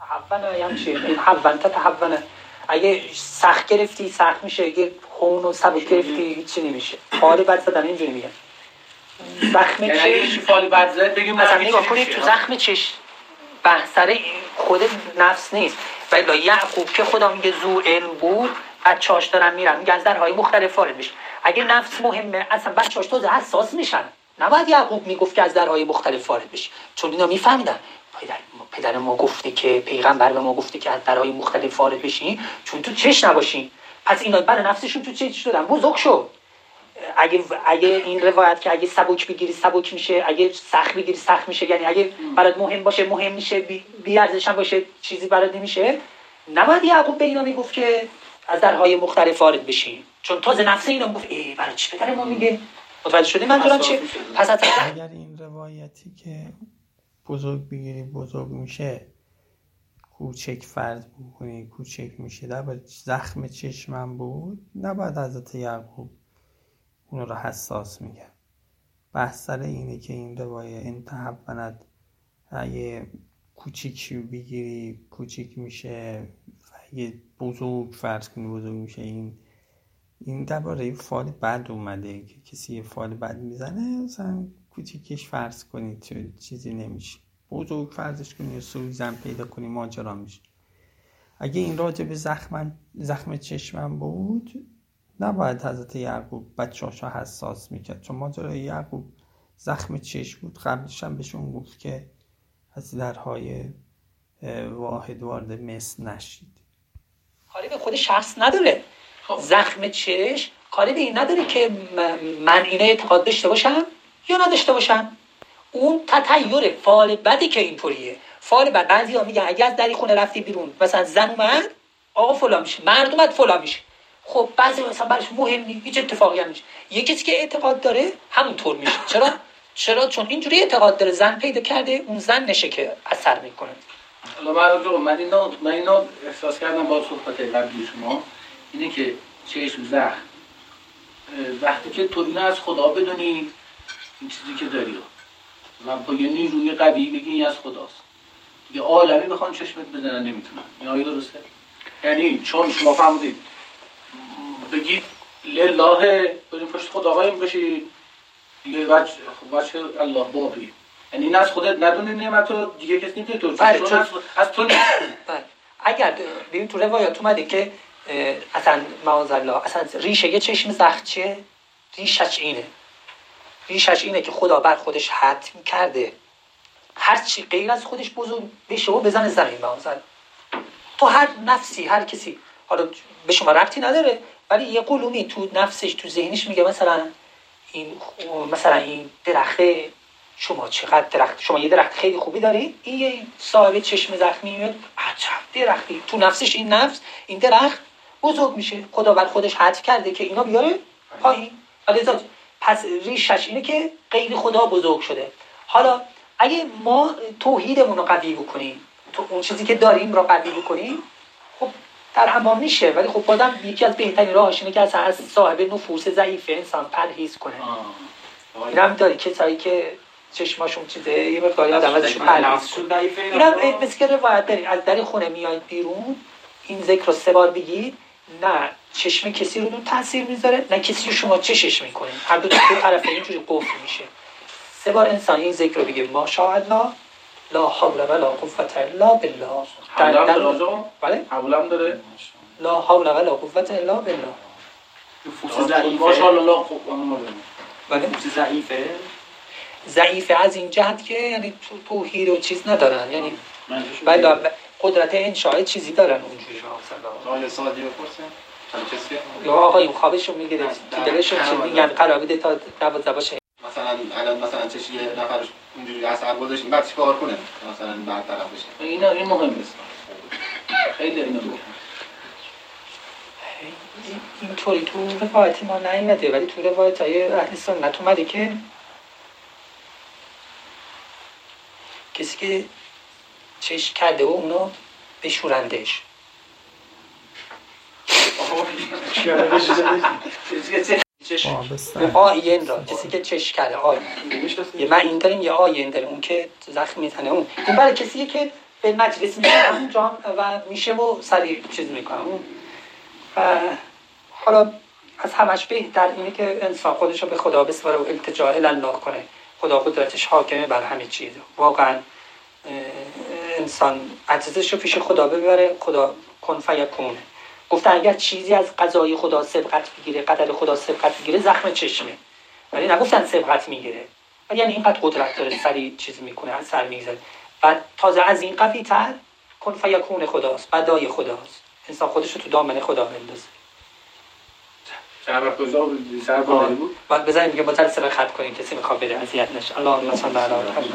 هم چیه؟ حون تا تحونه اگه سخت گرفتی سخت میشه. اگه خون و سبک گرفتی هیچی نمیشه. فال بد زدن اینجوری میگن زخم یعنی چش. فالی بد زد بگیم مثلا نگاه کنید تو زخم چش. بحثره خود نفس نیست. ولی یعقوب که خدا میگه زو علم بود بچه‌هاش دارن میرن. میگه از درهای مختلف وارد بشه اگه نفس مهمه اصلا بچه‌هاش تو حساس میشن. نباید یعقوب می‌گفت که از درهای مختلف وارد بشه چون اینا میفهمیدن. پدر ما, پدر ما گفته که پیغمبر به ما گفته که از درهای مختلف وارد بشین چون تو چش نباشین. پس اینا برای نفسشون تو چش شدن. بزرگ شد اگه اگه این روایت که اگه سبک بگیری سبک میشه. اگه سخت بگیری سخت میشه. یعنی اگه برات مهم باشه مهم میشه. بی, ارزش باشه چیزی برات نمیشه. نباید یعقوب به اینا می‌گفت که از درهای مختلف وارد بشین. چون تازه نفس اینا گفت ای برای چی پدر ما میگه؟ متوجه شدی منظورم چیه؟ پس اگر این روایتی که بزرگ بگیری بزرگ میشه کوچک فرض بکنی کوچک میشه. در زخم چشمم بود نباید حضرت یعقوب اون رو حساس میگن بحث اینه که این روایه این تحوند اگه کوچیک بگیری کوچیک میشه. و اگه بزرگ فرض کنی بزرگ میشه این این درباره فال بد اومده که کسی یه فال بد می‌زنه مثلا کوچیکش فرض کنی چیزی نمیشه. بزرگ فرضش کنی سوزن پیدا کنی ماجرا میشه. اگه این راجع به زخم زخم چشمم بود نباید حضرت یعقوب بچه‌هاشو حساس می‌کرد. چون ماجرای یعقوب زخم چشم بود. قبلش هم بهشون گفت که از درهای واحد وارد مصر نشید. کاری به خود شخص نداره. زخم چش کاری به این نداره که من اینه اعتقاد داشته باشم؟ یا نداشته باشم اون تطیر فال بدی که اینطوریه فال بد. بعضی ها میگن اگه از دری خونه رفتی بیرون مثلا زن اومد آقا فلان میشه. مرد اومد فلان میشه. خب بعضی مثلا براش مهم نیست هیچ اتفاقی هم میشه یه کسی که اعتقاد داره همونطور میشه. چرا؟ چرا؟ چون اینجوری اعتقاد داره. زن پیدا کرده اون زن نشه که اثر می‌کنه. حالا من اینو من احساس کردم با صحبت قبلی شما. اینه که چشم زخم. وقتی که تو اینو از خدا بدونی این چیزی که داری من با یه نیروی قوی بگی این از خداست. یه عالمی بخوان چشمت بزنن نمی‌تونن. این آیه درسته؟ یعنی چون شما فهمیدید بگید لله بریم پشت خدا قایم بشید دیگه وجه وجه الله باقی. یعنی این از خودت ندونی نعمت رو دیگه کسی نمی‌تونه تو بله، چون از, تو بله. اگر ببین تو روایات اومده که اصلا معاذ الله اصلا ریشه یه چشم زخم چیه؟ ریشش اینه. ریشش اینه که خدا بر خودش حتم کرده. هر چی غیر از خودش بزرگ بشه و بزنه زمین الله. تو هر نفسی هر کسی حالا به شما ربطی نداره ولی یه قلومی تو نفسش تو ذهنش میگه مثلا این مثلا این درخته شما چقدر درخت شما یه درخت خیلی خوبی داری؟ این یه صاحب چشم زخمی میاد. عجب درختی. تو نفسش این نفس این درخت بزرگ میشه. خدا بر خودش حذف کرده که اینا بیاره پایین. لذا پس ریشش اینه که غیر خدا بزرگ شده. حالا اگه ما توحیدمون رو قوی بکنیم تو اون چیزی که داریم رو قوی بکنیم خب در امان میشه. ولی خب بازم یکی از بهترین راهش اینه که از صاحب نفوس ضعیف انسان پرهیز کنه. این هم داری کسایی که چشماشون چیزه یه مقداری آدم ازشون پرهیز کنه. این هم مثل که روایت داریم از در خونه میاید بیرون این ذکر رو سه بار بگید. نه چشم کسی رو تاثیر می‌ذاره نه کسی رو شما چشش می‌کنه هر دو دو طرف اینجوری قفل میشه. سه بار انسان این ذکر رو بگه ماشاءالله لا حول ولا قوة الا بالله. در-؟ بله؟ حمله هم داره؟ لا حول ولا قوة الا بالله. ضعیفه. ببین. بله؟ ضعیفه؟ ضعیف از این جهت که یعنی تو توحید و چیز ندارن. یعنی بله. قدرت انشاء چیزی دارن اونجوری. سوال سادی بپرسیم یا آقای خوابشو می‌گیره. دلشون چی میگن قرار بده تا دوازده باشه مثلا الان مثلا چش یه نفر اونجوری اثر گذاشتیم بعد چیکار کنه؟ مثلا برطرف بشه. این این مهم نیست. خیلی اینو اینطوری تو روایت ما نیمده ولی تو روایت های اهل سنت اومده که کسی که چشم کرده و اونو بشورندش. وابسته آین را کسی که چشم کرده آین یه من این داریم یه آین داریم اون که زخم می‌زنه اون. این برای کسیه که به مجلس جام و میشه و سریع چیز می‌کنم و حالا از همش بهتر اینه که انسان خودش رو به خدا بسپاره و التجا الله کنه. خدا قدرتش حاکمه بر همه چیز. واقعا انسان عجزش رو پیش خدا ببره خدا کن فیکونه گفتن اگر چیزی از قضای خدا سبقت بگیره قدر خدا سبقت بگیره زخم چشمه. ولی نگفتن سبقت می‌گیره. ولی یعنی اینقدر قدرت داره سری چیز می‌کنه از سر می‌گذاره. و تازه از این قوی تر کن فیکون خداست بدای خداست. انسان خودش رو تو دامن خدا بندازه. وقت سر بالا بود؟ بعد بزنیم میگه با رو ختم کنیم کسی می‌خواد بره اذیت نشه. اللهم صل علی